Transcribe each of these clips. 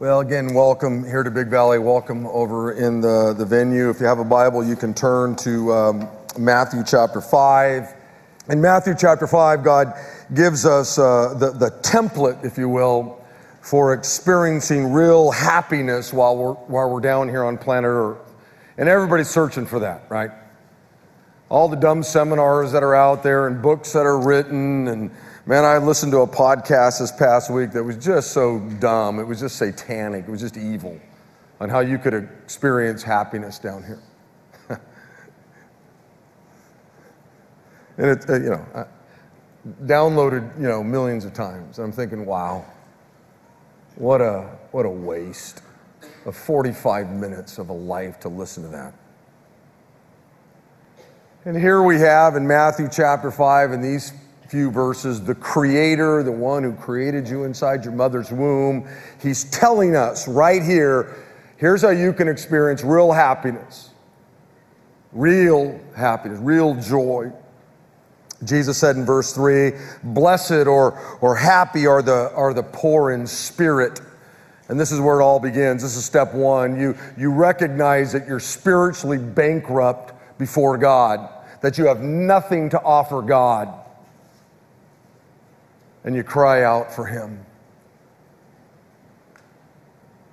Well, again, welcome here to Big Valley. Welcome over in the, the venue. If you have a Bible, you can turn to um, Matthew chapter 5. In Matthew chapter 5, God gives us uh, the, the template, if you will, for experiencing real happiness while we're, while we're down here on planet Earth. And everybody's searching for that, right? All the dumb seminars that are out there and books that are written and Man, I listened to a podcast this past week that was just so dumb. It was just satanic. It was just evil on how you could experience happiness down here. and it, uh, you know, I downloaded, you know, millions of times. I'm thinking, wow, what a, what a waste of 45 minutes of a life to listen to that. And here we have in Matthew chapter 5, in these few verses, the Creator, the one who created you inside your mother's womb, He's telling us right here here's how you can experience real happiness, real happiness, real joy. Jesus said in verse 3 Blessed or, or happy are the, are the poor in spirit. And this is where it all begins. This is step one. You, you recognize that you're spiritually bankrupt before God, that you have nothing to offer God and you cry out for Him.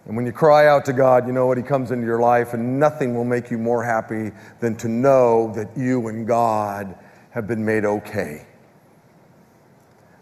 And when you cry out to God, you know what? He comes into your life, and nothing will make you more happy than to know that you and God have been made okay.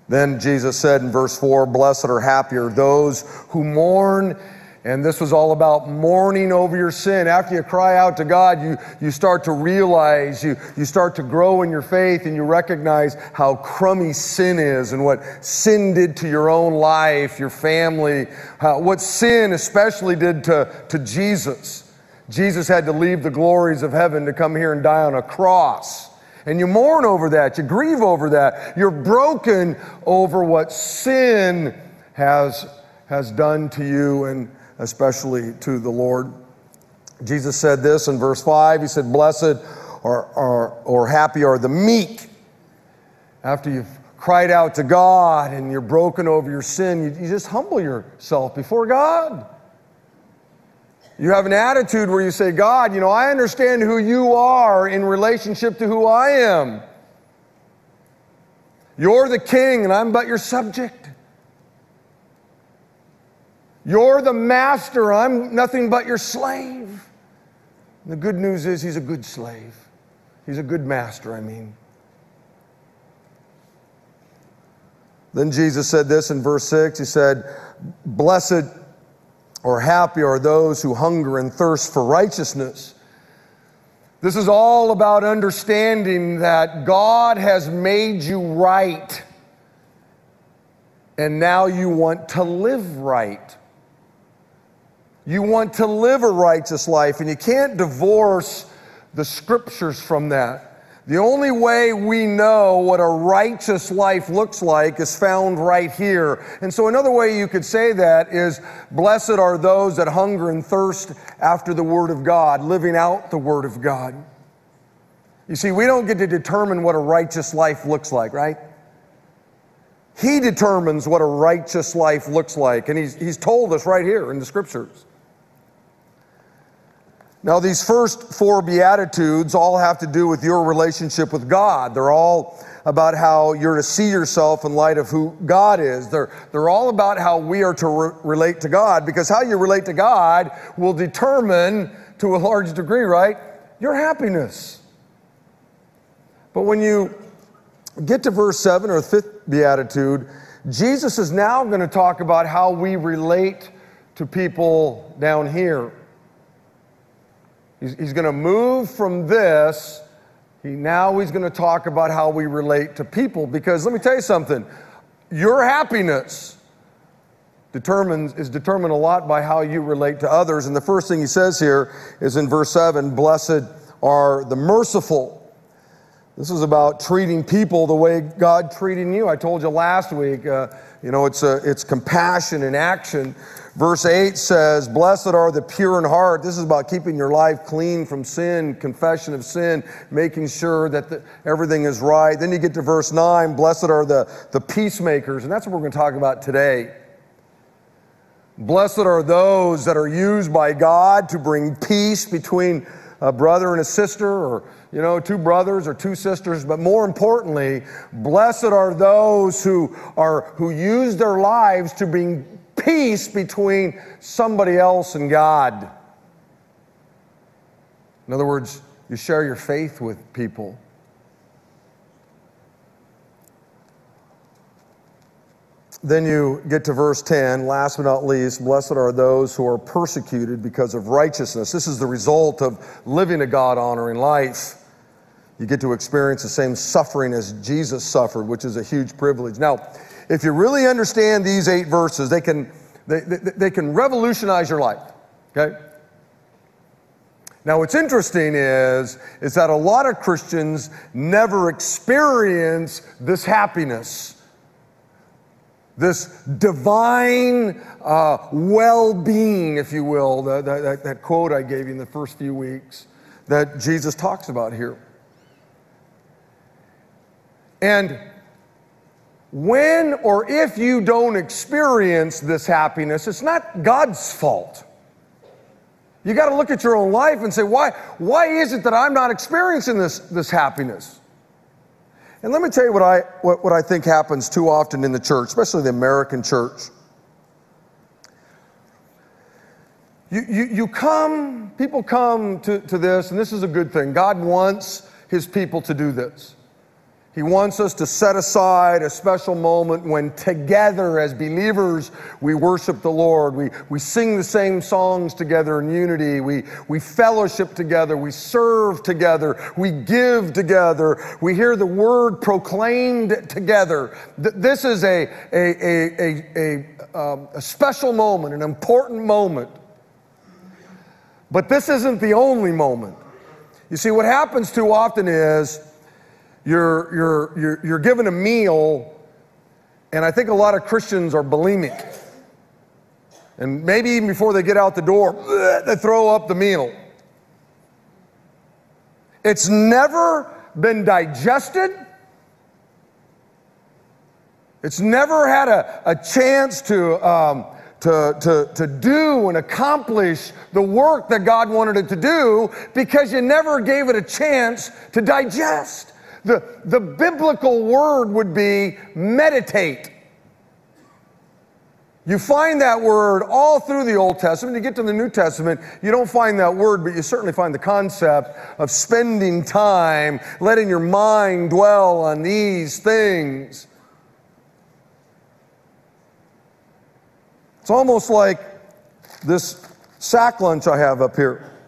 Then Jesus said in verse 4 Blessed or happy are those who mourn and this was all about mourning over your sin. After you cry out to God, you, you start to realize, you, you start to grow in your faith, and you recognize how crummy sin is and what sin did to your own life, your family, how, what sin especially did to, to Jesus. Jesus had to leave the glories of heaven to come here and die on a cross. And you mourn over that, you grieve over that, you're broken over what sin has, has done to you. And especially to the Lord. Jesus said this in verse 5. He said, Blessed or, or, or happy are the meek. After you've cried out to God and you're broken over your sin, you, you just humble yourself before God. You have an attitude where you say, God, you know, I understand who you are in relationship to who I am. You're the king and I'm but your subject. You're the master, I'm nothing but your slave. And the good news is, he's a good slave. He's a good master, I mean. Then Jesus said this in verse 6 He said, Blessed or happy are those who hunger and thirst for righteousness. This is all about understanding that God has made you right, and now you want to live right. You want to live a righteous life, and you can't divorce the scriptures from that. The only way we know what a righteous life looks like is found right here. And so, another way you could say that is Blessed are those that hunger and thirst after the Word of God, living out the Word of God. You see, we don't get to determine what a righteous life looks like, right? He determines what a righteous life looks like, and He's, he's told us right here in the Scriptures. Now, these first four Beatitudes all have to do with your relationship with God. They're all about how you're to see yourself in light of who God is. They're, they're all about how we are to re- relate to God because how you relate to God will determine, to a large degree, right, your happiness. But when you get to verse 7 or fifth Beatitude, Jesus is now going to talk about how we relate to people down here. He's, he's going to move from this. He, now he's going to talk about how we relate to people. Because let me tell you something your happiness determines, is determined a lot by how you relate to others. And the first thing he says here is in verse 7 Blessed are the merciful. This is about treating people the way God treating you. I told you last week, uh, you know, it's, a, it's compassion in action. Verse 8 says, Blessed are the pure in heart. This is about keeping your life clean from sin, confession of sin, making sure that the, everything is right. Then you get to verse 9, Blessed are the, the peacemakers. And that's what we're going to talk about today. Blessed are those that are used by God to bring peace between a brother and a sister, or, you know, two brothers or two sisters. But more importantly, blessed are those who, are, who use their lives to bring peace between somebody else and God. In other words, you share your faith with people. Then you get to verse 10. Last but not least, blessed are those who are persecuted because of righteousness. This is the result of living a God honoring life. You get to experience the same suffering as Jesus suffered, which is a huge privilege. Now, if you really understand these eight verses, they can, they, they, they can revolutionize your life. Okay? Now, what's interesting is, is that a lot of Christians never experience this happiness this divine uh, well being, if you will, that, that, that quote I gave you in the first few weeks that Jesus talks about here. And when or if you don't experience this happiness, it's not God's fault. You got to look at your own life and say, why, why is it that I'm not experiencing this, this happiness? And let me tell you what I, what, what I think happens too often in the church, especially the American church. You, you, you come, people come to, to this, and this is a good thing. God wants his people to do this. He wants us to set aside a special moment when together as believers we worship the Lord. We, we sing the same songs together in unity. We, we fellowship together. We serve together. We give together. We hear the word proclaimed together. This is a, a, a, a, a, um, a special moment, an important moment. But this isn't the only moment. You see, what happens too often is you're, you're, you're, you're given a meal, and I think a lot of Christians are bulimic. And maybe even before they get out the door, they throw up the meal. It's never been digested. It's never had a, a chance to, um, to, to, to do and accomplish the work that God wanted it to do because you never gave it a chance to digest. The, the biblical word would be meditate. You find that word all through the Old Testament. You get to the New Testament, you don't find that word, but you certainly find the concept of spending time, letting your mind dwell on these things. It's almost like this sack lunch I have up here.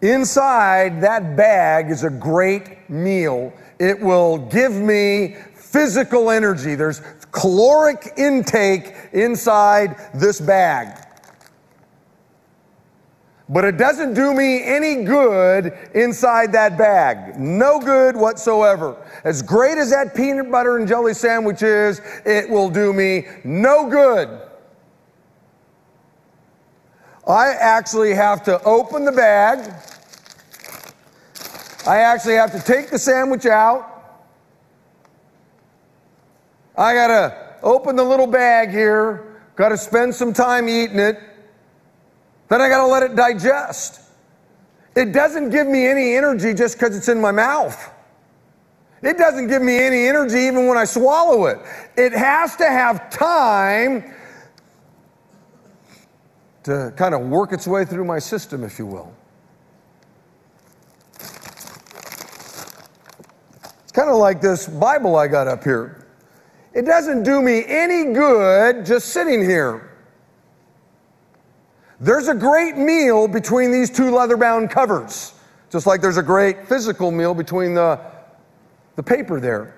Inside that bag is a great meal. It will give me physical energy. There's caloric intake inside this bag. But it doesn't do me any good inside that bag. No good whatsoever. As great as that peanut butter and jelly sandwich is, it will do me no good. I actually have to open the bag I actually have to take the sandwich out. I got to open the little bag here, got to spend some time eating it. Then I got to let it digest. It doesn't give me any energy just because it's in my mouth. It doesn't give me any energy even when I swallow it. It has to have time to kind of work its way through my system, if you will. It's kind of like this Bible I got up here. It doesn't do me any good just sitting here. There's a great meal between these two leather bound covers, just like there's a great physical meal between the, the paper there.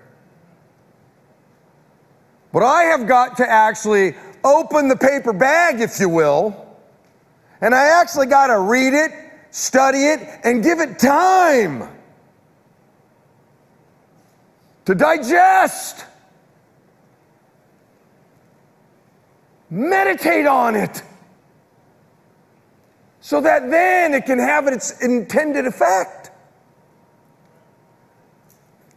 But I have got to actually open the paper bag, if you will, and I actually got to read it, study it, and give it time to digest. Meditate on it so that then it can have its intended effect.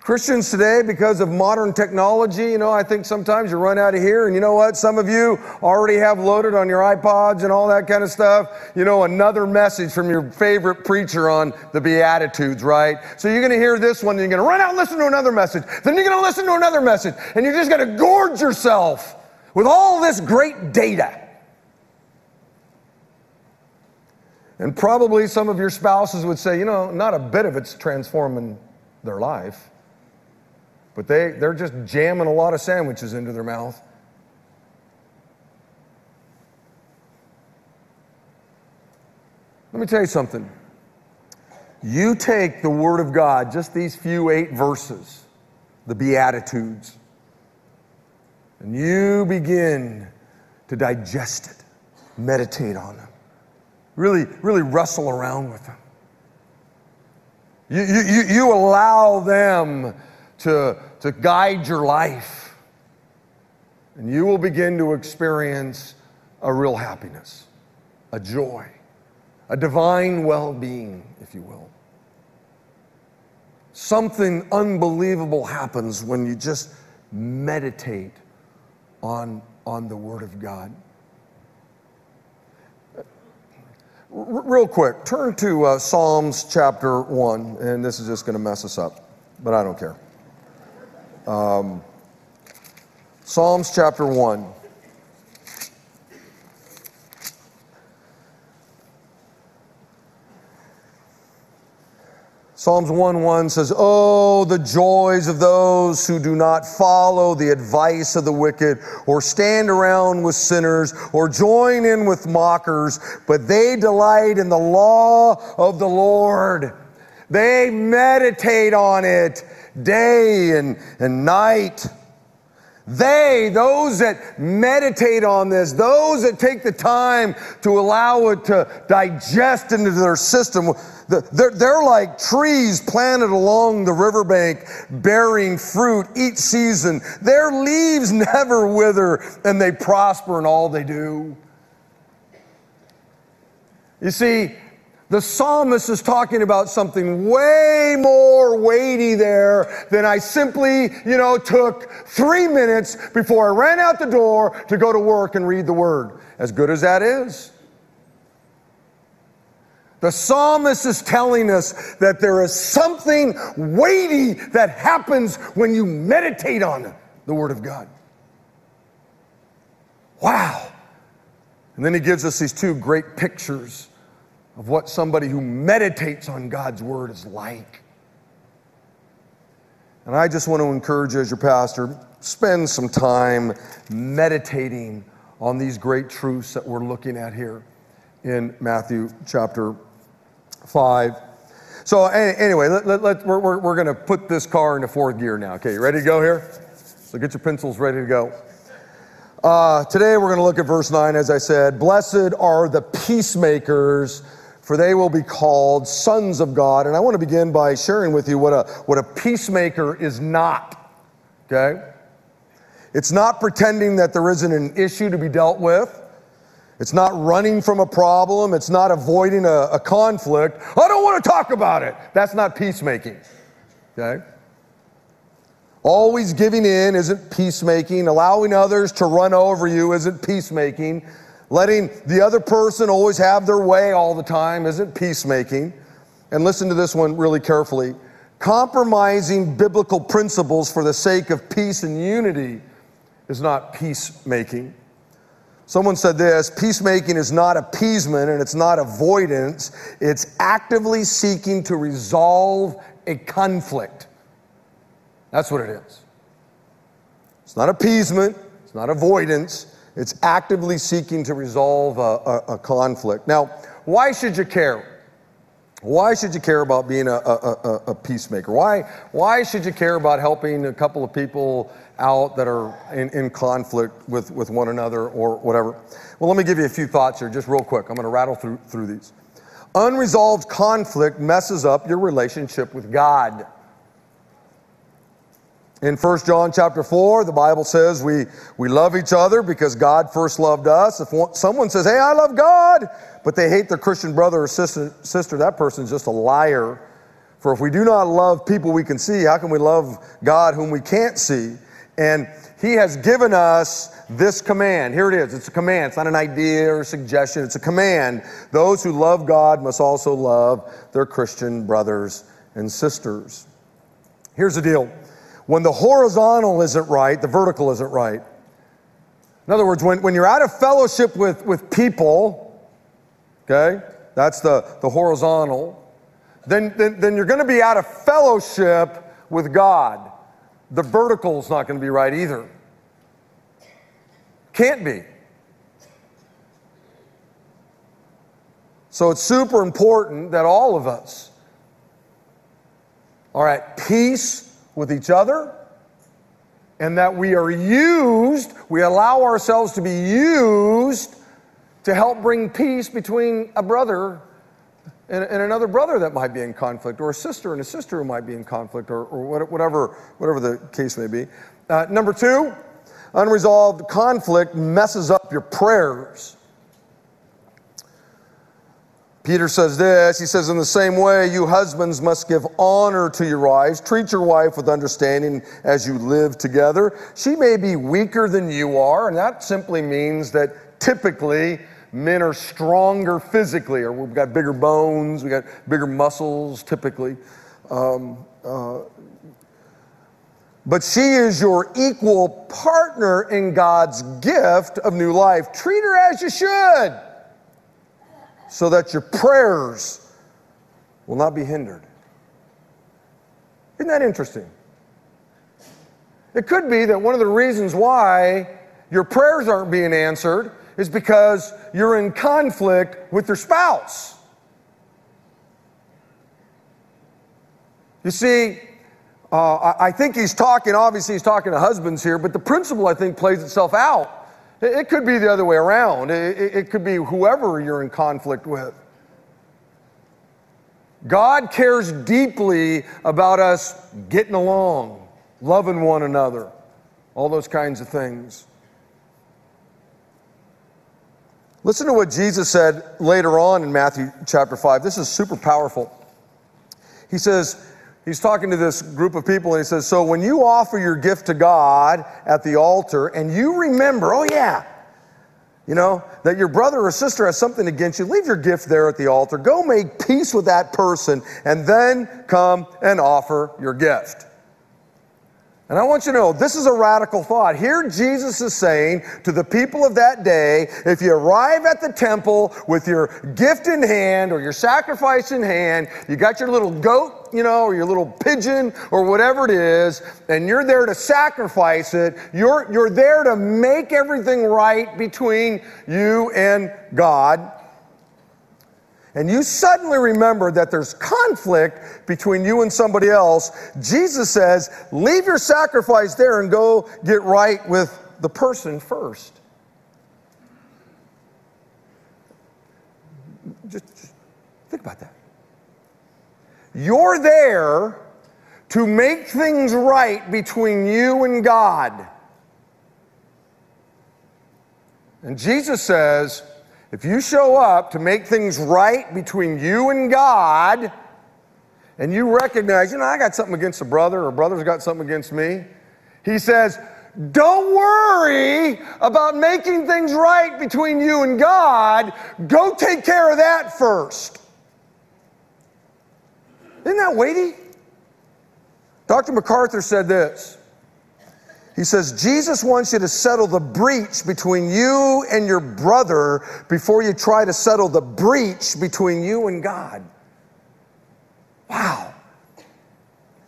Christians today, because of modern technology, you know, I think sometimes you run out of here, and you know what? Some of you already have loaded on your iPods and all that kind of stuff, you know, another message from your favorite preacher on the Beatitudes, right? So you're going to hear this one, and you're going to run out and listen to another message. Then you're going to listen to another message, and you're just going to gorge yourself with all this great data. And probably some of your spouses would say, you know, not a bit of it's transforming their life. But they, they're just jamming a lot of sandwiches into their mouth. Let me tell you something. You take the Word of God, just these few eight verses, the Beatitudes, and you begin to digest it, meditate on them, really, really wrestle around with them. You, you, you allow them to, to guide your life. And you will begin to experience a real happiness, a joy, a divine well being, if you will. Something unbelievable happens when you just meditate on, on the Word of God. Real quick, turn to uh, Psalms chapter 1, and this is just going to mess us up, but I don't care. Um, Psalms chapter 1. Psalms 1 1 says, Oh, the joys of those who do not follow the advice of the wicked, or stand around with sinners, or join in with mockers, but they delight in the law of the Lord. They meditate on it day and, and night. They, those that meditate on this, those that take the time to allow it to digest into their system, they're, they're like trees planted along the riverbank bearing fruit each season. Their leaves never wither and they prosper in all they do. You see, the psalmist is talking about something way more weighty there than I simply, you know, took three minutes before I ran out the door to go to work and read the word. As good as that is. The psalmist is telling us that there is something weighty that happens when you meditate on the Word of God. Wow. And then he gives us these two great pictures of what somebody who meditates on God's word is like. And I just want to encourage you, as your pastor, spend some time meditating on these great truths that we're looking at here in Matthew chapter 5. So, anyway, let, let, let, we're, we're, we're going to put this car into fourth gear now. Okay, you ready to go here? So, get your pencils ready to go. Uh, today, we're going to look at verse 9, as I said. Blessed are the peacemakers for they will be called sons of God. And I want to begin by sharing with you what a, what a peacemaker is not. Okay? It's not pretending that there isn't an issue to be dealt with. It's not running from a problem. It's not avoiding a, a conflict. I don't want to talk about it. That's not peacemaking. Okay? Always giving in isn't peacemaking. Allowing others to run over you isn't peacemaking. Letting the other person always have their way all the time isn't peacemaking. And listen to this one really carefully. Compromising biblical principles for the sake of peace and unity is not peacemaking. Someone said this peacemaking is not appeasement and it's not avoidance, it's actively seeking to resolve a conflict. That's what it is. It's not appeasement, it's not avoidance, it's actively seeking to resolve a, a, a conflict. Now, why should you care? Why should you care about being a, a, a, peacemaker? Why, why should you care about helping a couple of people out that are in, in conflict with, with one another or whatever? Well, let me give you a few thoughts here, just real quick. I'm going to rattle through, through these. Unresolved conflict messes up your relationship with God. In 1 John chapter 4, the Bible says we, we love each other because God first loved us. If someone says, hey, I love God, but they hate their Christian brother or sister, sister that person's just a liar. For if we do not love people we can see, how can we love God whom we can't see? And He has given us this command. Here it is. It's a command. It's not an idea or suggestion. It's a command. Those who love God must also love their Christian brothers and sisters. Here's the deal when the horizontal isn't right, the vertical isn't right. In other words, when, when you're out of fellowship with, with people, okay, that's the, the horizontal then, then, then you're going to be out of fellowship with God. The vertical's not going to be right either. Can't be. So it's super important that all of us are at peace with each other and that we are used, we allow ourselves to be used to help bring peace between a brother and, and, another brother that might be in conflict, or a sister and a sister who might be in conflict, or, or whatever, whatever the case may be. Uh, number two, unresolved conflict messes up your prayers. Peter says this He says, In the same way, you husbands must give honor to your wives. Treat your wife with understanding as you live together. She may be weaker than you are, and that simply means that typically Men are stronger physically, or we've got bigger bones, we've got bigger muscles typically. Um, uh, but she is your equal partner in God's gift of new life. Treat her as you should, so that your prayers will not be hindered. Isn't that interesting? It could be that one of the reasons why your prayers aren't being answered is because you're in conflict with your spouse. You see, uh, I think he's talking, obviously, he's talking to husbands here, but the principle, I think, plays itself out. It, could be the other way around, it, could be whoever you're in conflict with. God cares deeply about us getting along, loving one another, all those kinds of things. Listen to what Jesus said later on in Matthew chapter 5. This is super powerful. He says, He's talking to this group of people and he says, So when you offer your gift to God at the altar and you remember, oh yeah, you know, that your brother or sister has something against you, leave your gift there at the altar. Go make peace with that person and then come and offer your gift. And I want you to know this is a radical thought. Here, Jesus is saying to the people of that day if you arrive at the temple with your gift in hand or your sacrifice in hand, you got your little goat, you know, or your little pigeon or whatever it is, and you're there to sacrifice it, you're, you're there to make everything right between you and God and you suddenly remember that there's conflict between you and somebody else, Jesus says, leave your sacrifice there and go get right with the person first. Just, just think about that. You're there to make things right between you and God. And Jesus says, if you show up to make things right between you and God, and you recognize, you know, I got something against a brother, or brother's got something against me, he says, don't worry about making things right between you and God. Go take care of that first. Isn't that weighty? Dr. MacArthur said this he says, Jesus wants you to settle the breach between you and your brother before you try to settle the breach between you and God. Wow.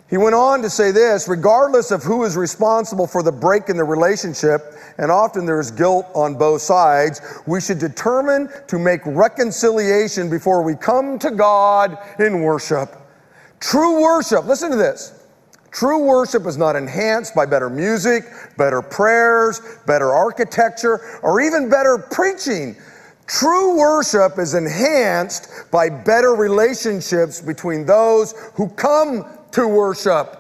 He went on to say this regardless of who is responsible for the break in the relationship, and often there is guilt on both sides, we should determine to make reconciliation before we come to God in worship. True worship, listen to this. True worship is not enhanced by better music, better prayers, better architecture, or even better preaching. True worship is enhanced by better relationships between those who come to worship.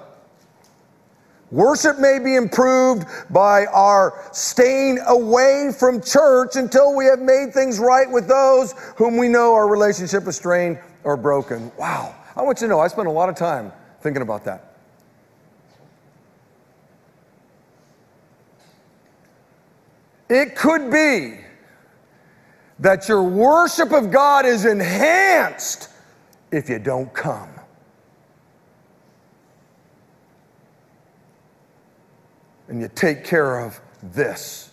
Worship may be improved by our staying away from church until we have made things right with those whom we know our relationship is strained or broken. Wow. I want you to know, I spent a lot of time thinking about that. It could be that your worship of God is enhanced if you don't come. And you take care of this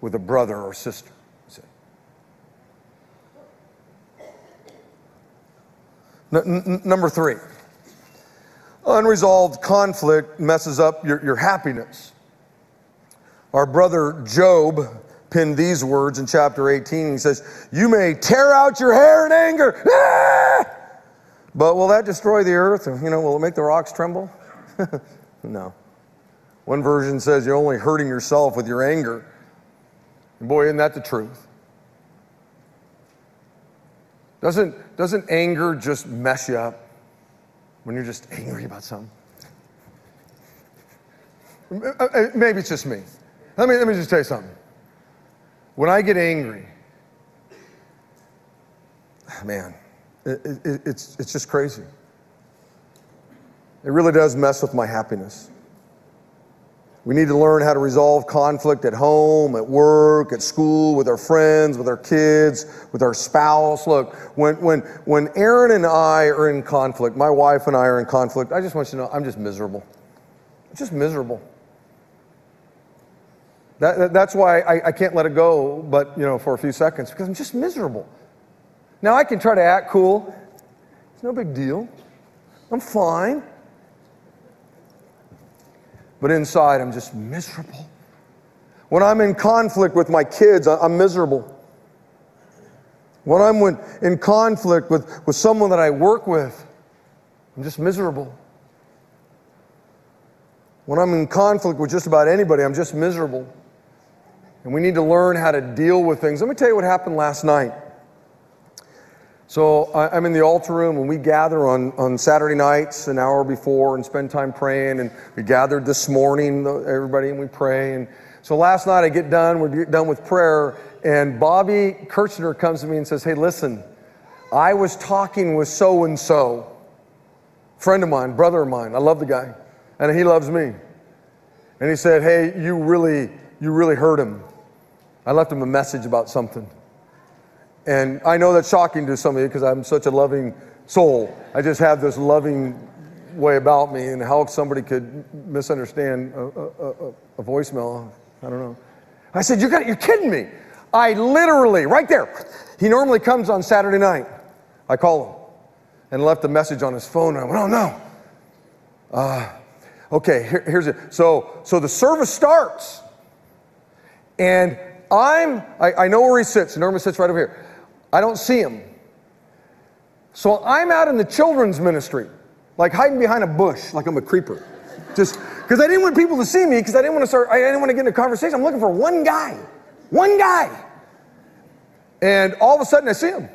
with a brother or sister. Number three, unresolved conflict messes up your, your happiness. Our brother Job penned these words in chapter 18. He says, You may tear out your hair in anger, but will that destroy the earth? You know, will it make the rocks tremble? no. One version says you're only hurting yourself with your anger. And boy, isn't that the truth? Doesn't, doesn't anger just mess you up when you're just angry about something? Uh, uh, maybe it's just me. Let me, let me just tell you something. When I get angry, man, it, it, it's, it's just crazy. It really does mess with my happiness. We need to learn how to resolve conflict at home, at work, at school, with our friends, with our kids, with our spouse. Look, when, when, when Aaron and I are in conflict, my wife and I are in conflict, I just want you to know I'm just miserable. Just miserable. That, that, that's why I, I can't let it go, but, you know, for a few seconds, because I'm just miserable. Now, I can try to act cool. It's no big deal. I'm fine. But inside, I'm just miserable. When I'm in conflict with my kids, I'm miserable. When I'm in conflict with, with someone that I work with, I'm just miserable. When I'm in conflict with just about anybody, I'm just miserable. And we need to learn how to deal with things. Let me tell you what happened last night. So I'm in the altar room and we gather on, on Saturday nights an hour before and spend time praying. And we gathered this morning, uh, everybody, and we pray. And so last night I get done, we're done with prayer, and Bobby Kirchner comes to me and says, Hey, listen, I was talking with so and so, friend of mine, brother of mine. I love the guy, and he loves me. And he said, Hey, you really, you really hurt him. I left him a message about something. And I know that's shocking to some of you because I'm such a loving soul. I just have this loving way about me, and how somebody could misunderstand a, a, a, a voicemail, I don't know. I said, you got, You're kidding me. I literally, right there, he normally comes on Saturday night. I call him and left a message on his phone, I went, Oh no. Uh, okay, here, here's it. So, so the service starts, and I'm, I, I know where he sits. He normally sits right over here. I don't see him. So I'm out in the children's ministry, like hiding behind a bush, like I'm a creeper. Just because I didn't want people to see me, because I didn't want to start, I didn't want to get in a conversation. I'm looking for one guy, one guy. And all of a sudden I see him.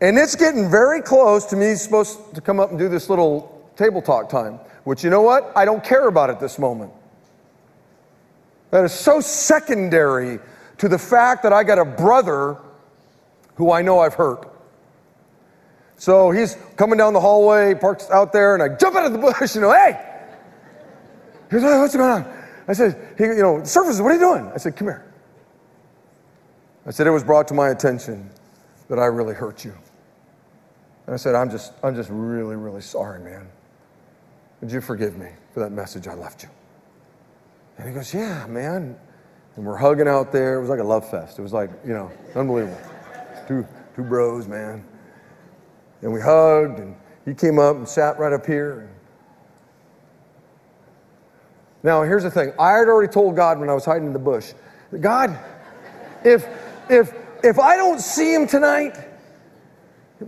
And it's getting very close to me supposed to come up and do this little table talk time, which you know what? I don't care about at this moment. That is so secondary to the fact that I got a brother who I know I've hurt. So he's coming down the hallway, parks out there, and I jump out of the bush, you know, hey! He's like, what's going on? I said, he, you know, surfaces, what are you doing? I said, come here. I said, it was brought to my attention that I really hurt you. And I said, I'm just, I'm just really, really sorry, man. Would you forgive me for that message I left you? And he goes, yeah, man. And we're hugging out there. It was like a love fest. It was like, you know, unbelievable two, two bros, man. And we hugged, and he came up and sat right up here. Now, here's the thing. I had already told God when I was hiding in the bush, God, if, if, if I don't see him tonight,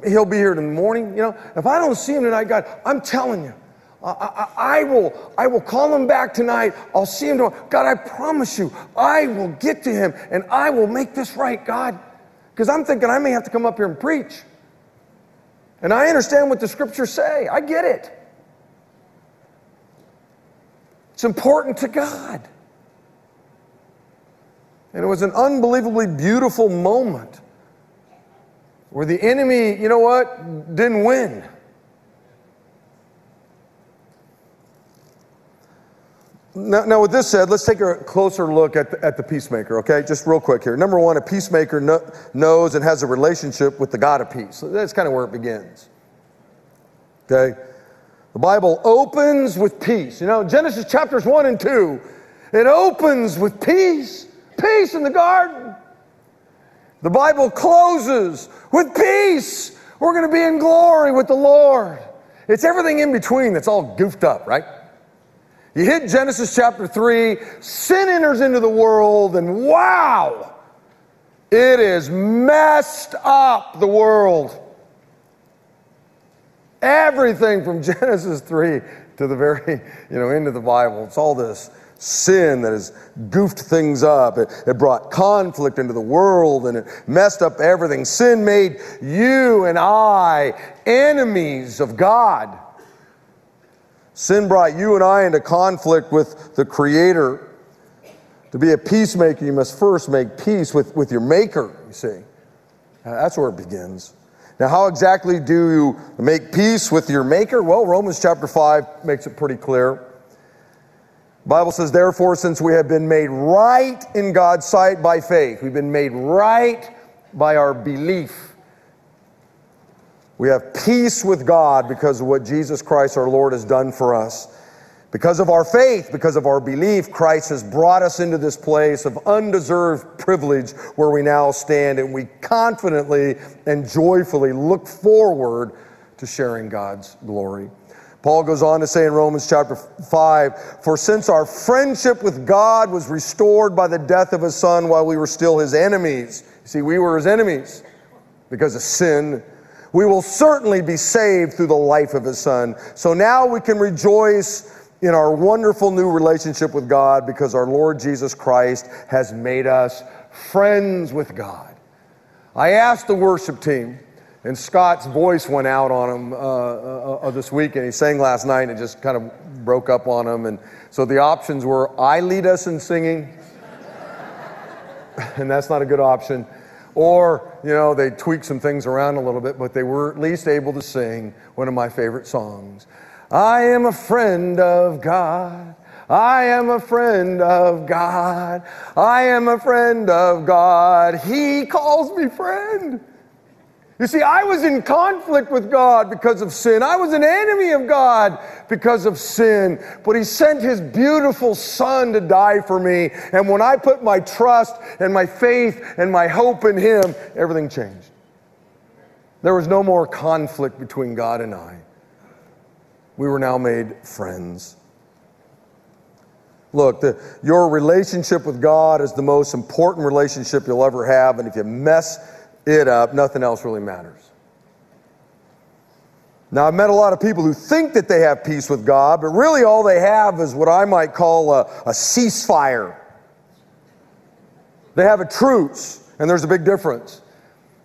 he'll be here in the morning. You know, if I don't see him tonight, God, I'm telling you, I, I, I, will, I will call him back tonight. I'll see him tomorrow. God, I promise you, I will get to him and I will make this right, God. Because I'm thinking I may have to come up here and preach. And I understand what the scriptures say, I get it. It's important to God. And it was an unbelievably beautiful moment where the enemy, you know what, didn't win. Now, now, with this said, let's take a closer look at the, at the peacemaker, okay? Just real quick here. Number one, a peacemaker kn- knows and has a relationship with the God of peace. That's kind of where it begins. Okay? The Bible opens with peace. You know, Genesis chapters 1 and 2, it opens with peace. Peace in the garden. The Bible closes with peace. We're going to be in glory with the Lord. It's everything in between that's all goofed up, right? You hit Genesis chapter 3, sin enters into the world, and wow, it is messed up the world. Everything from Genesis 3 to the very, you know, end of the Bible. It's all this sin that has goofed things up. It, it, brought conflict into the world and it messed up everything. Sin made you and I enemies of God. Sin brought you and I into conflict with the Creator. To be a peacemaker, you must first make peace with, with your Maker, you see. That's where it begins. Now, how exactly do you make peace with your Maker? Well, Romans chapter 5 makes it pretty clear. The Bible says, therefore, since we have been made right in God's sight by faith, we've been made right by our belief we have peace with God because of what Jesus Christ our Lord has done for us. Because of our faith, because of our belief, Christ has brought us into this place of undeserved privilege where we now stand, and we confidently and joyfully look forward to sharing God's glory. Paul goes on to say in Romans chapter 5 For since our friendship with God was restored by the death of his son while we were still his enemies, see, we were his enemies because of sin we will certainly be saved through the life of his son. So now we can rejoice in our wonderful new relationship with God because our Lord Jesus Christ has made us friends with God. I asked the worship team, and Scott's voice went out on him uh, uh, uh, this week, and he sang last night and it just kind of broke up on him. And so the options were I lead us in singing, and that's not a good option. Or, you know, they tweak some things around a little bit, but they were at least able to sing one of my favorite songs. I am a friend of God. I am a friend of God. I am a friend of God. He calls me friend. You see, I was in conflict with God because of sin. I was an enemy of God because of sin. But He sent His beautiful Son to die for me. And when I put my trust and my faith and my hope in Him, everything changed. There was no more conflict between God and I. We were now made friends. Look, the, your relationship with God is the most important relationship you'll ever have. And if you mess it up, nothing else really matters. Now, I've met a lot of people who think that they have peace with God, but really all they have is what I might call a, a ceasefire. They have a truce, and there's a big difference.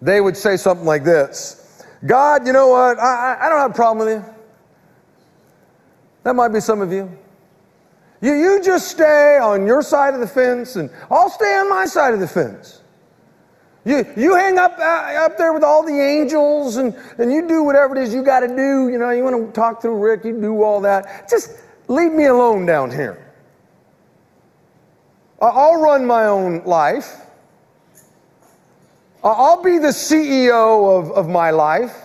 They would say something like this God, you know what? I, I don't have a problem with you. That might be some of you. You, you just stay on your side of the fence, and I'll stay on my side of the fence. You, you hang up, uh, up there with all the angels and, and you do whatever it is you got to do. You know, you want to talk through Rick, you do all that. Just leave me alone down here. I'll run my own life. I'll be the CEO of, of my life.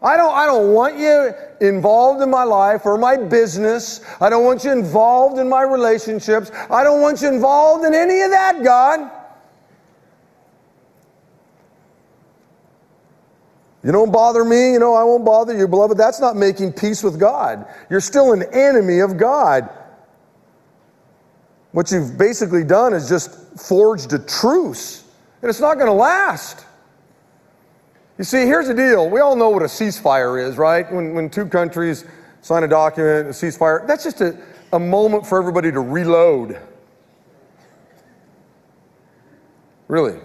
I don't, I don't want you involved in my life or my business. I don't want you involved in my relationships. I don't want you involved in any of that, God. You don't bother me, you know, I won't bother you, beloved. That's not making peace with God. You're still an enemy of God. What you've basically done is just forged a truce, and it's not going to last. You see, here's the deal. We all know what a ceasefire is, right? When, when two countries sign a document, a ceasefire, that's just a, a moment for everybody to reload. Really.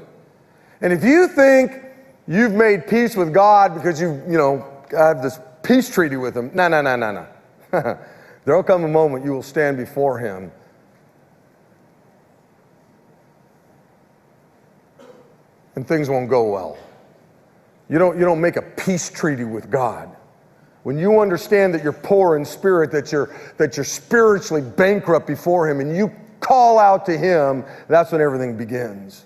And if you think You've made peace with God because you, you know, have this peace treaty with Him. No, no, no, no, no. There'll come a moment you will stand before Him. And things won't go well. You don't, you don't make a peace treaty with God when you understand that you're poor in spirit, that you're, that you're spiritually bankrupt before Him, and you call out to Him, that's when everything begins.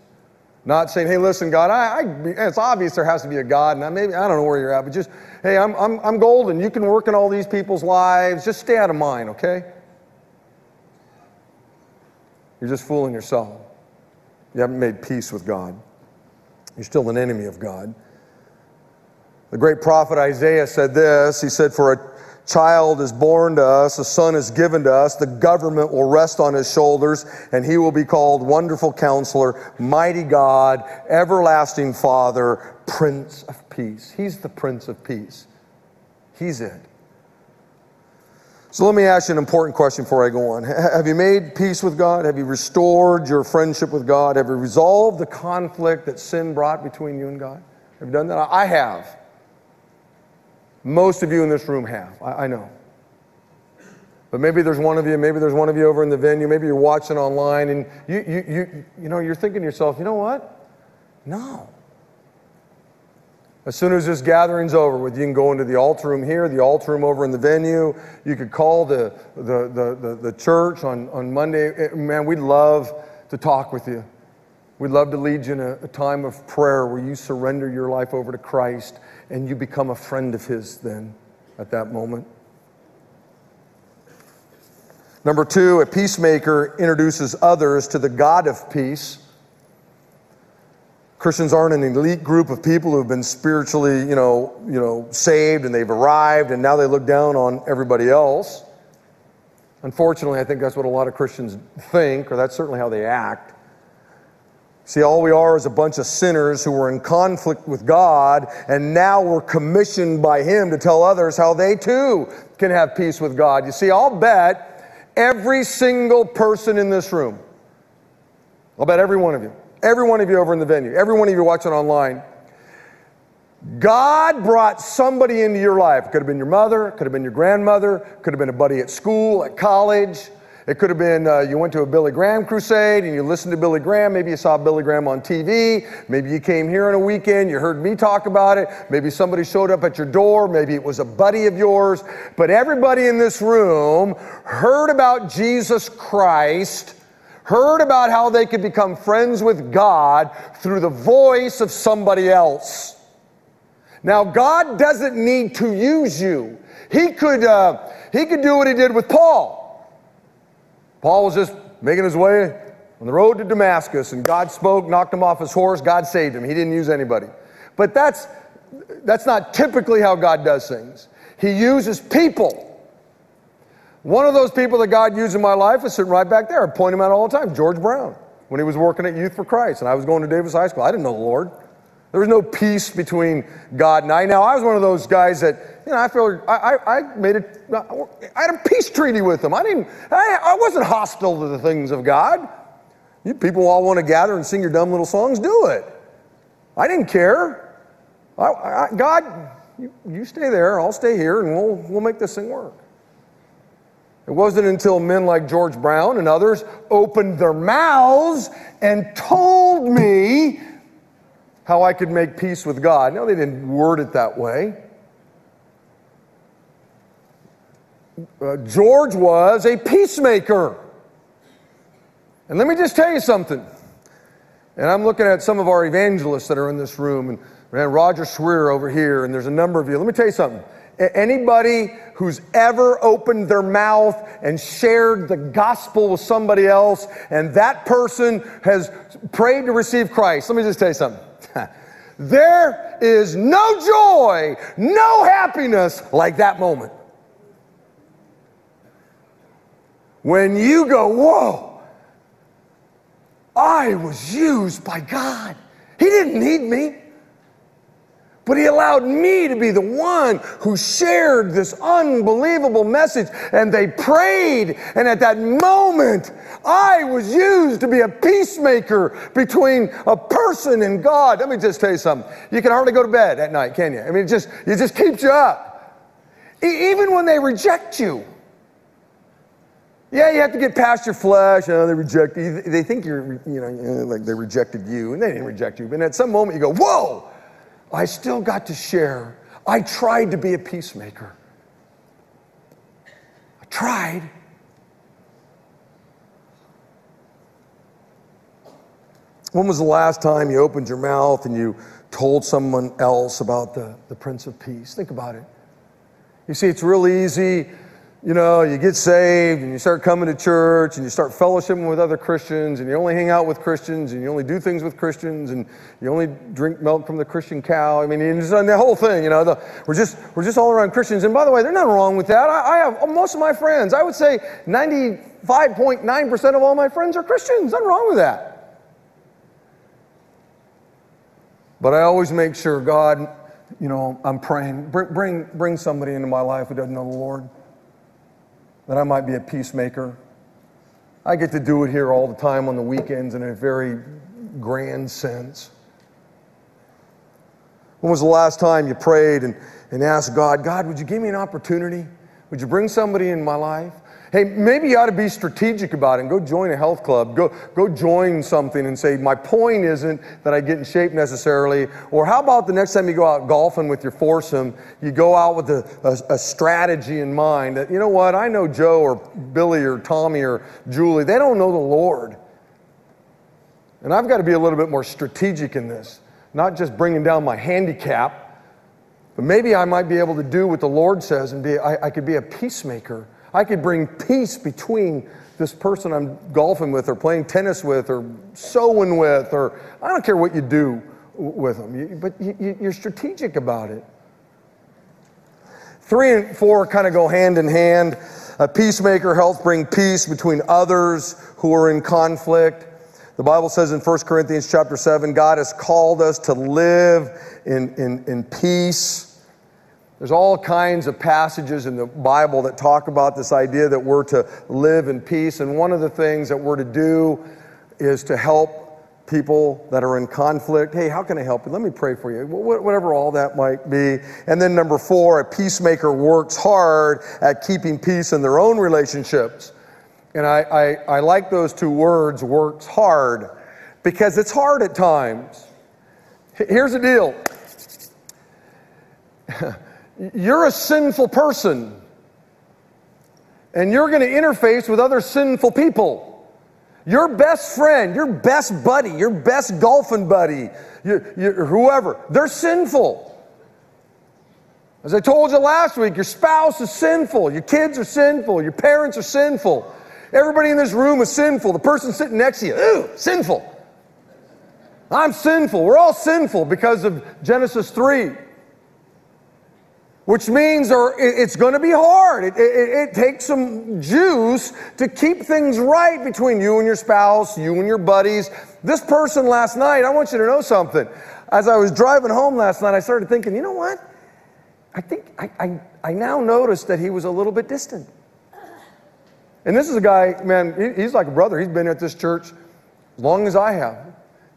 Not saying, hey, listen, God, I, I, it's obvious there has to be a God, and I, maybe I don't know where you're at, but just, hey, I'm, I'm, I'm golden. You can work in all these people's lives. Just stay out of mine, okay? You're just fooling yourself. You haven't made peace with God. You're still an enemy of God. The great prophet Isaiah said this He said, For a child is born to us, a son is given to us, the government will rest on his shoulders, and he will be called Wonderful Counselor, Mighty God, Everlasting Father, Prince of Peace. He's the Prince of Peace. He's it. So let me ask you an important question before I go on. Have you made peace with God? Have you restored your friendship with God? Have you resolved the conflict that sin brought between you and God? Have you done that? I have. Most of you in this room have. I, I know. But maybe there's one of you, maybe there's one of you over in the venue, maybe you're watching online and you, you, you, you know, you're thinking to yourself, you know what? No. As soon as this gathering's over with, you can go into the altar room here, the altar room over in the venue. You could call the, the, the, the, the church on, on Monday. Eh, man, we'd love to talk with you. We'd love to lead you in a, a time of prayer where you surrender your life over to Christ and you become a friend of His then at that moment. Number two, a peacemaker introduces others to the God of peace. Christians aren't an elite group of people who have been spiritually, you know, you know, saved and they've arrived and now they look down on everybody else. Unfortunately, I think that's what a lot of Christians think, or that's certainly how they act. See, all we are is a bunch of sinners who were in conflict with God, and now we're commissioned by Him to tell others how they too can have peace with God. You see, I'll bet every single person in this room, I'll bet every one of you, Every one of you over in the venue, every one of you watching online, God brought somebody into your life. It could have been your mother, could have been your grandmother, could have been a buddy at school, at college. It could have been uh, you went to a Billy Graham crusade and you listened to Billy Graham. Maybe you saw Billy Graham on TV. Maybe you came here on a weekend. You heard me talk about it. Maybe somebody showed up at your door. Maybe it was a buddy of yours. But everybody in this room heard about Jesus Christ heard about how they could become friends with God through the voice of somebody else. Now, God doesn't need to use you. He could, uh, he could do what he did with Paul. Paul was just making his way on the road to Damascus, and God spoke, knocked him off his horse. God saved him. He didn't use anybody. But that's, that's not typically how God does things. He uses people. One of those people that God used in my life is sitting right back there. I point him out all the time, George Brown, when he was working at Youth for Christ, and I was going to Davis High School. I didn't know the Lord. There was no peace between God and I. Now, I was one of those guys that, you know, I feel I, I, I made it, I had a peace treaty with them. I didn't, I, I wasn't hostile to the things of God. You people all want to gather and sing your dumb little songs, do it. I didn't care. I, I, God, you, you stay there, I'll stay here, and we'll, we'll make this thing work. It wasn't until men like George Brown and others opened their mouths and told me how I could make peace with God. No, they didn't word it that way. Uh, George was a peacemaker. And let me just tell you something. And I'm looking at some of our evangelists that are in this room, and man, Roger Swear over here, and there's a number of you. Let me tell you something. Anybody who's ever opened their mouth and shared the gospel with somebody else, and that person has prayed to receive Christ, let me just tell you something. there is no joy, no happiness like that moment. When you go, whoa, I was used by God. He didn't need me. But he allowed me to be the one who shared this unbelievable message. And they prayed. And at that moment, I was used to be a peacemaker between a person and God. Let me just tell you something. You can hardly go to bed at night, can you? I mean, it just, it just keeps you up. E- even when they reject you. Yeah, you have to get past your flesh. Know, they reject you. They think you're, you know, like they rejected you, and they didn't reject you. But at some moment, you go, "Whoa! I still got to share. I tried to be a peacemaker. I tried. When was the last time you opened your mouth and you told someone else about the, the Prince of Peace? Think about it. You see, it's real easy you know, you get saved and you start coming to church and you start fellowshipping with other Christians and you only hang out with Christians and you only do things with Christians and you only drink milk from the Christian cow. I mean, it's the whole thing, you know. The, we're just we're just all around Christians. And by the way, there's nothing wrong with that. I, I have most of my friends. I would say 95.9 percent of all my friends are Christians. Nothing wrong with that. But I always make sure, God, you know, I'm praying. Bring bring bring somebody into my life who doesn't know the Lord that I might be a peacemaker. I get to do it here all the time on the weekends in a very grand sense. When was the last time you prayed and, and asked God, God, would you give me an opportunity? Would you bring somebody in my life? Hey, maybe you ought to be strategic about it and go join a health club. Go, go join something and say, my point isn't that I get in shape necessarily. Or how about the next time you go out golfing with your foursome, you go out with a, a, a strategy in mind that, you know what, I know Joe or Billy or Tommy or Julie, they don't know the Lord. And I've got to be a little bit more strategic in this, not just bringing down my handicap, but maybe I might be able to do what the Lord says and be, I, I could be a peacemaker I could bring peace between this person I'm golfing with or playing tennis with or sewing with, or I don't care what you do with them, but you're strategic about it. Three and four kind of go hand in hand. A peacemaker helps bring peace between others who are in conflict. The Bible says in 1 Corinthians chapter 7, God has called us to live in, in, in peace there's all kinds of passages in the Bible that talk about this idea that we're to live in peace. And one of the things that we're to do is to help people that are in conflict. Hey, how can I help you? Let me pray for you. Whatever all that might be. And then number four, a peacemaker works hard at keeping peace in their own relationships. And I, I, I like those two words, works hard, because it's hard at times. Here's the deal. You're a sinful person and you're going to interface with other sinful people. Your best friend, your best buddy, your best golfing buddy, you, you, whoever, they're sinful. As I told you last week, your spouse is sinful, your kids are sinful, your parents are sinful. Everybody in this room is sinful. The person sitting next to you, ooh, sinful. I'm sinful. We're all sinful because of Genesis 3 which means or it's going to be hard. It, it, it, takes some juice to keep things right between you and your spouse, you and your buddies. This person last night, I want you to know something. As I was driving home last night, I started thinking, you know what? I think I, I, I now noticed that he was a little bit distant. And this is a guy, man, he's like a brother. He's been at this church as long as I have.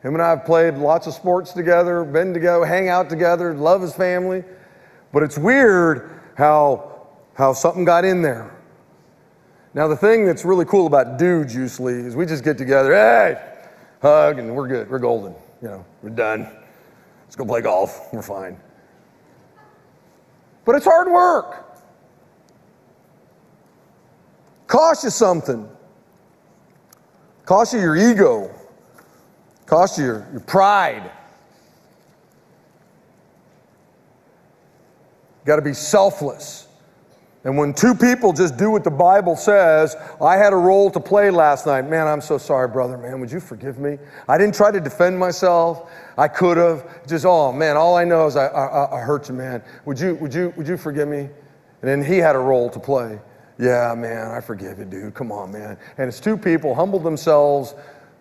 Him and I have played lots of sports together, been together, hang out together, love his family. But it's weird how, how something got in there. Now, the thing that's really cool about dudes usually is we just get together, hey, hug, and we're good. We're golden. You know, we're done. Let's go play golf. We're fine. But it's hard work. Cost you something. Cost you your ego. Cost you your, your pride. Got to be selfless. And when two people just do what the Bible says, I had a role to play last night. Man, I'm so sorry, brother. Man, would you forgive me? I didn't try to defend myself. I could have. Just, oh man, all I know is I, I, I hurt you, man. Would you, would you, would you forgive me? And then he had a role to play. Yeah, man, I forgive you, dude. Come on, man. And it's two people humbled themselves,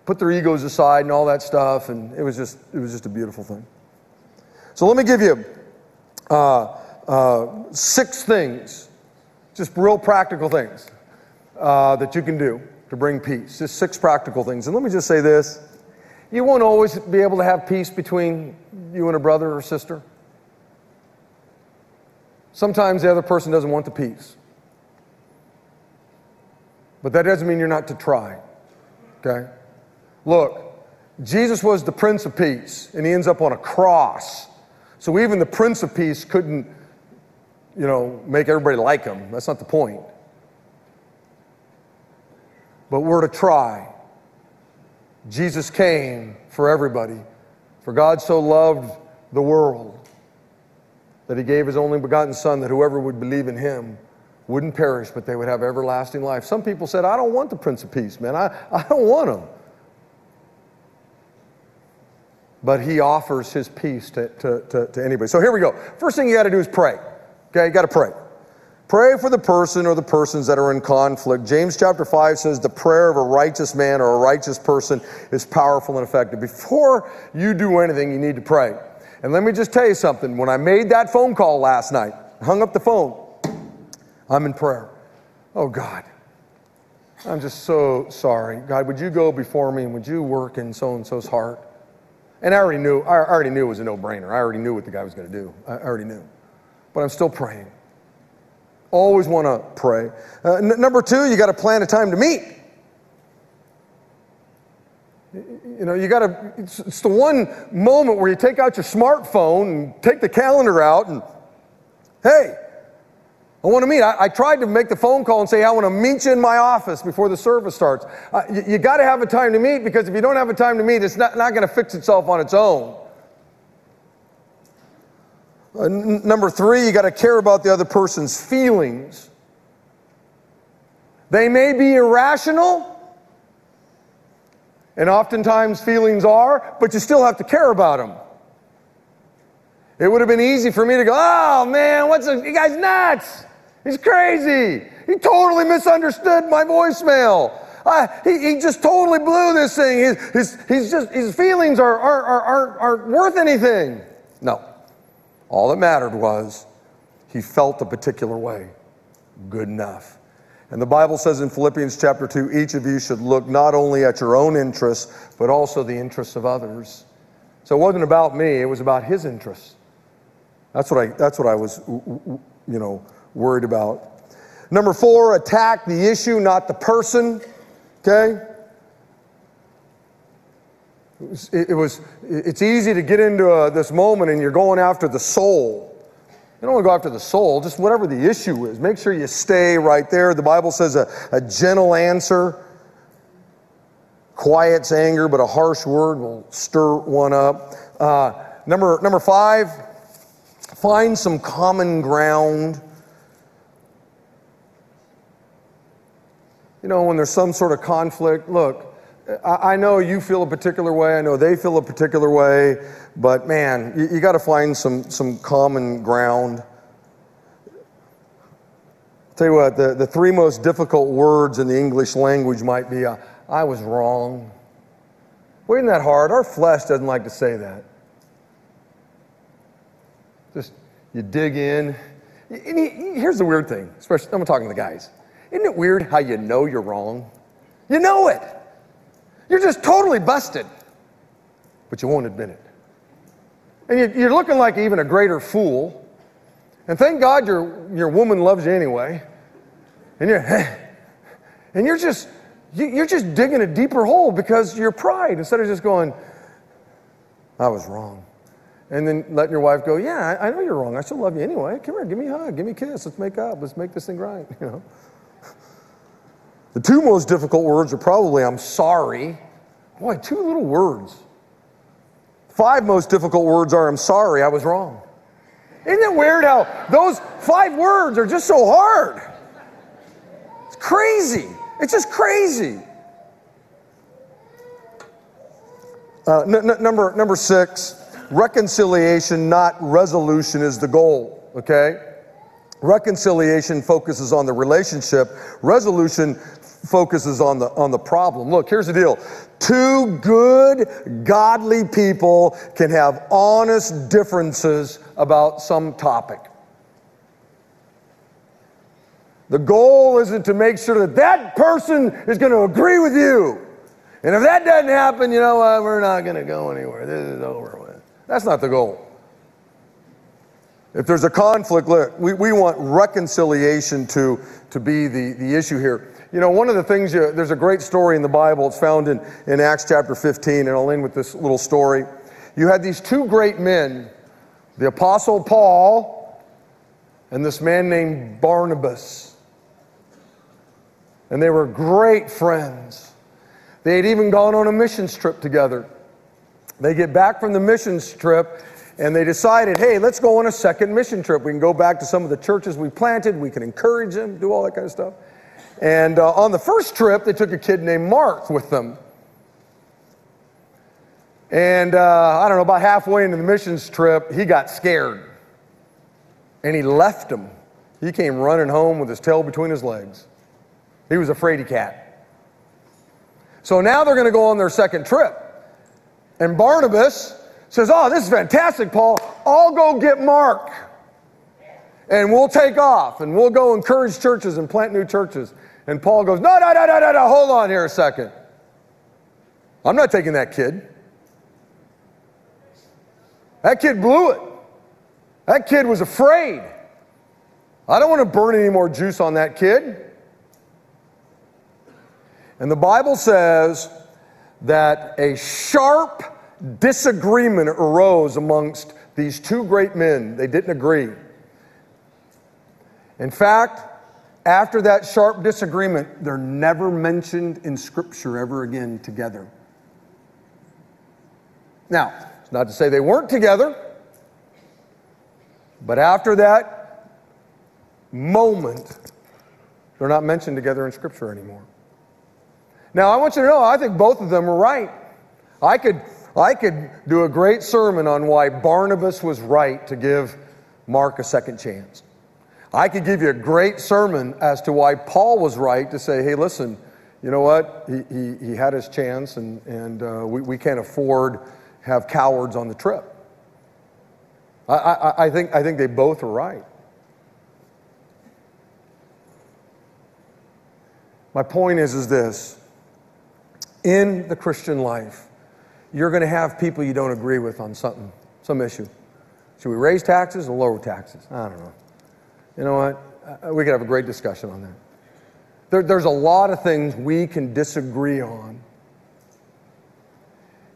put their egos aside, and all that stuff. And it was just, it was just a beautiful thing. So let me give you. Uh, uh, six things, just real practical things uh, that you can do to bring peace. Just six practical things. And let me just say this you won't always be able to have peace between you and a brother or sister. Sometimes the other person doesn't want the peace. But that doesn't mean you're not to try. Okay? Look, Jesus was the Prince of Peace, and he ends up on a cross. So even the Prince of Peace couldn't you know, make everybody like him. That's not the point. but we're to try. Jesus came for everybody. For God so loved the world that he gave his only begotten Son, that whoever would believe in him wouldn't perish, but they would have everlasting life. Some people said, I don't want the Prince of Peace, man. I, I don't want him. But he offers his peace to, to, to, to anybody. So here we go. First thing you got to do is pray. Okay, you got to pray. Pray for the person or the persons that are in conflict. James chapter 5 says the prayer of a righteous man or a righteous person is powerful and effective. Before you do anything, you need to pray. And let me just tell you something. When I made that phone call last night, hung up the phone, I'm in prayer. Oh God, I'm just so sorry. God, would you go before me and would you work in so and so's heart? And I already knew, I already knew it was a no brainer. I already knew what the guy was going to do. I already knew. But I'm still praying. Always want to pray. Uh, n- number two, you got to plan a time to meet. You know, you got to, it's, it's, the one moment where you take out your smartphone and take the calendar out and, hey, I want to meet. I, I tried to make the phone call and say, I want to meet you in my office before the service starts. Uh, you, you got to have a time to meet because if you don't have a time to meet, it's not, not going to fix itself on its own. Uh, n- number three, you got to care about the other person's feelings. They may be irrational, and oftentimes feelings are, but you still have to care about them. It would have been easy for me to go, oh man, what's a, you guys nuts? He's crazy. He totally misunderstood my voicemail. Uh, he, he just totally blew this thing. His, his, just, his feelings are, are, are, are, aren't worth anything. No. All that mattered was he felt a particular way. Good enough. And the Bible says in Philippians chapter 2 each of you should look not only at your own interests, but also the interests of others. So it wasn't about me, it was about his interests. That's what I, that's what I was, you know, worried about. Number four, attack the issue, not the person. Okay? It was, it's easy to get into a, uh, this moment and you're going after the soul. You don't want to go after the soul, just whatever the issue is. Make sure you stay right there. The Bible says a, a gentle answer quiets anger, but a harsh word will stir one up. Uh, number, number five, find some common ground. You know, when there's some sort of conflict, look, I know you feel a particular way. I know they feel a particular way, but man, you, you got to find some, some common ground. I'll tell you what, the, the three most difficult words in the English language might be uh, I was wrong. Wasn't that hard? Our flesh doesn't like to say that. Just you dig in. And here's the weird thing, especially I'm talking to the guys. Isn't it weird how you know you're wrong? You know it. You're just totally busted, but you won't admit it. And you're looking like even a greater fool. And thank God your, your woman loves you anyway. And you're, and you're just, you're just digging a deeper hole because your pride, instead of just going, I was wrong. And then letting your wife go, Yeah, I, know you're wrong. I still love you anyway. Come here, give me a hug, give me a kiss. Let's make up. Let's make this thing right. You know. The two most difficult words are probably I'm sorry. Boy, two little words. Five most difficult words are I'm sorry, I was wrong. Isn't it weird how those five words are just so hard? It's crazy. It's just crazy. Uh, n- n- number, number six, reconciliation, not resolution, is the goal, okay? Reconciliation focuses on the relationship. Resolution focuses on the, on the problem. Look, here's the deal. Two good, godly people can have honest differences about some topic. The goal isn't to make sure that that person is going to agree with you. And if that doesn't happen, you know what? We're not going to go anywhere. This is over with. That's not the goal. If there's a conflict, look, we, we want reconciliation to, to be the, the issue here. You know, one of the things, you, there's a great story in the Bible. It's found in, in Acts chapter 15, and I'll end with this little story. You had these two great men, the Apostle Paul and this man named Barnabas. and they were great friends. They had even gone on a missions trip together. They get back from the missions trip and they decided, hey, let's go on a second mission trip. We can go back to some of the churches we planted, we can encourage them, do all that kind of stuff. And uh, on the first trip, they took a kid named Mark with them. And uh, I don't know, about halfway into the missions trip, he got scared. And he left them. He came running home with his tail between his legs. He was a fraidy cat. So now they're going to go on their second trip. And Barnabas says, Oh, this is fantastic, Paul. I'll go get Mark. And we'll take off and we'll go encourage churches and plant new churches. And Paul goes, No, no, no, no, no, no, hold on here a second. I'm not taking that kid. That kid blew it. That kid was afraid. I don't want to burn any more juice on that kid. And the Bible says that a sharp disagreement arose amongst these two great men. They didn't agree. In fact, after that sharp disagreement, they're never mentioned in Scripture ever again together. Now, it's not to say they weren't together, but after that moment, they're not mentioned together in Scripture anymore. Now, I want you to know, I think both of them were right. I could, I could do a great sermon on why Barnabas was right to give Mark a second chance. I could give you a great sermon as to why Paul was right to say, hey, listen, you know what? He, he, he had his chance, and, and uh, we, we can't afford have cowards on the trip. I, I, I, think, I think they both are right. My point is, is this. In the Christian life, you're going to have people you don't agree with on something, some issue. Should we raise taxes or lower taxes? I don't know. You know what? Uh, we could have a great discussion on that. There, there's a lot of things we can disagree on.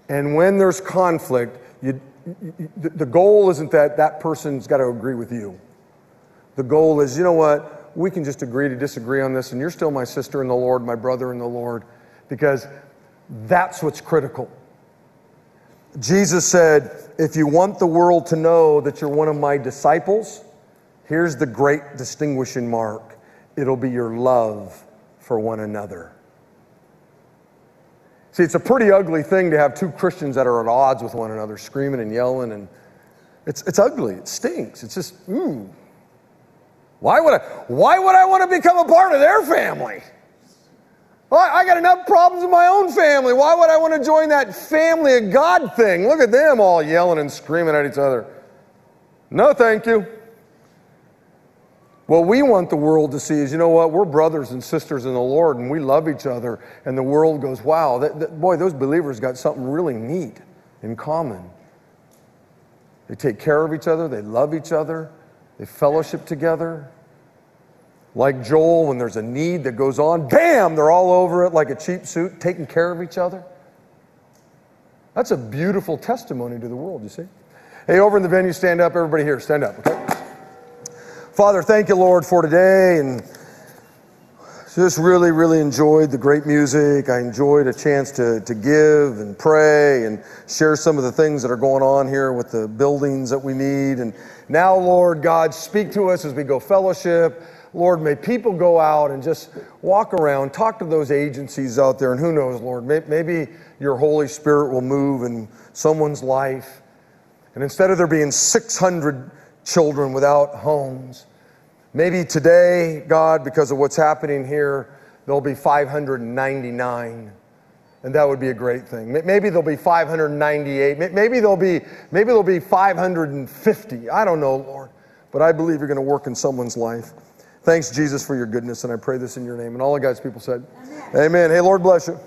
And when there's conflict, you, you, the goal isn't that that person's got to agree with you. The goal is, you know what? We can just agree to disagree on this, and you're still my sister in the Lord, my brother in the Lord, because that's what's critical. Jesus said, If you want the world to know that you're one of my disciples, here's the great distinguishing mark it'll be your love for one another. See, it's a pretty ugly thing to have two Christians that are at odds with one another, screaming and yelling, and it's, it's ugly. It stinks. It's just, ooh. Why would I, why would I want to become a part of their family? Well, I got enough problems in my own family. Why would I want to join that family of God thing? Look at them all yelling and screaming at each other. No, thank you. What we want the world to see is, you know what, we're brothers and sisters in the Lord and we love each other. And the world goes, wow, that, that, boy, those believers got something really neat in common. They take care of each other, they love each other, they fellowship together. Like Joel, when there's a need that goes on, bam, they're all over it like a cheap suit, taking care of each other. That's a beautiful testimony to the world, you see. Hey, over in the venue, stand up. Everybody here, stand up, okay? Father, thank you, Lord, for today. And just really, really enjoyed the great music. I enjoyed a chance to, to give and pray and share some of the things that are going on here with the buildings that we need. And now, Lord God, speak to us as we go fellowship. Lord, may people go out and just walk around, talk to those agencies out there, and who knows, Lord, maybe your Holy Spirit will move in someone's life. And instead of there being 600 children without homes, maybe today, God, because of what's happening here, there'll be 599 and that would be a great thing. Maybe there'll be 598. Maybe there'll be maybe there'll be 550. I don't know, Lord, but I believe you're going to work in someone's life. Thanks, Jesus, for your goodness, and I pray this in your name. And all of God's people said, Amen. Amen. Hey, Lord bless you.